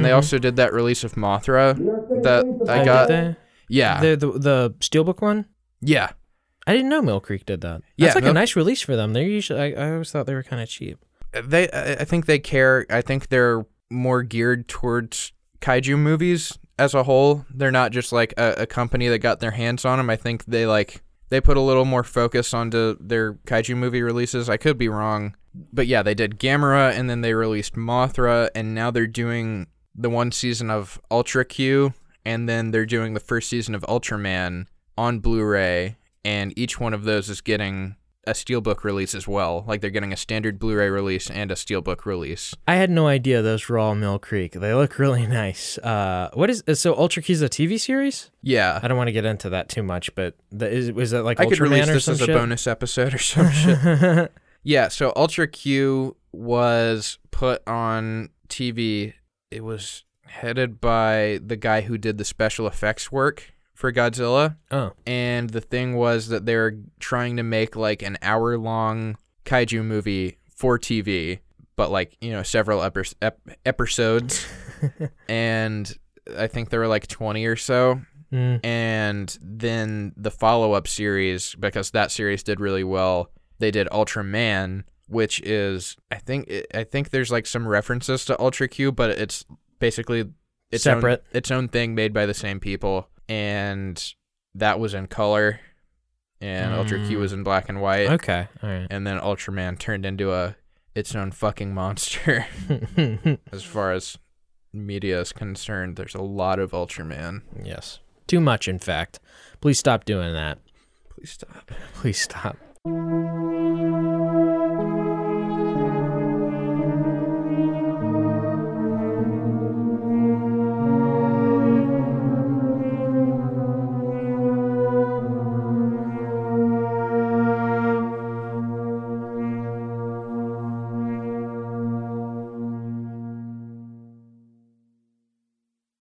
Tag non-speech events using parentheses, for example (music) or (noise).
and they mm-hmm. also did that release of Mothra that I did got. they? Yeah, the, the the Steelbook one. yeah. I didn't know Mill Creek did that. Yeah, That's like Mill- a nice release for them. They're usually. I, I always thought they were kind of cheap. They, I I think they care. I think they're more geared towards kaiju movies as a whole. They're not just like a, a company that got their hands on them. I think they like they put a little more focus onto their kaiju movie releases. I could be wrong, but yeah, they did Gamera, and then they released Mothra, and now they're doing the one season of Ultra Q, and then they're doing the first season of Ultraman on Blu-ray, and each one of those is getting a steelbook release as well. Like they're getting a standard Blu-ray release and a steelbook release. I had no idea those were all Mill Creek. They look really (laughs) nice. Uh, what is so Ultra Q's a TV series? Yeah, I don't want to get into that too much, but the, is was that like I could Ultraman release or this as a shit? bonus episode or some shit. (laughs) Yeah, so Ultra Q was put on TV. It was headed by the guy who did the special effects work for Godzilla. Oh, And the thing was that they were trying to make like an hour long kaiju movie for TV, but like, you know, several epis ep- episodes. (laughs) and I think there were like 20 or so mm. and then the follow-up series because that series did really well they did ultraman which is i think i think there's like some references to ultra q but it's basically its Separate. own, its own thing made by the same people and that was in color and ultra q Mm. was in black and white okay, all right. and then ultraman turned into a its own fucking monster (laughs) as far as media is concerned there's a lot of ultraman yes, too much. In fact, please stop doing that. please stop Please stop.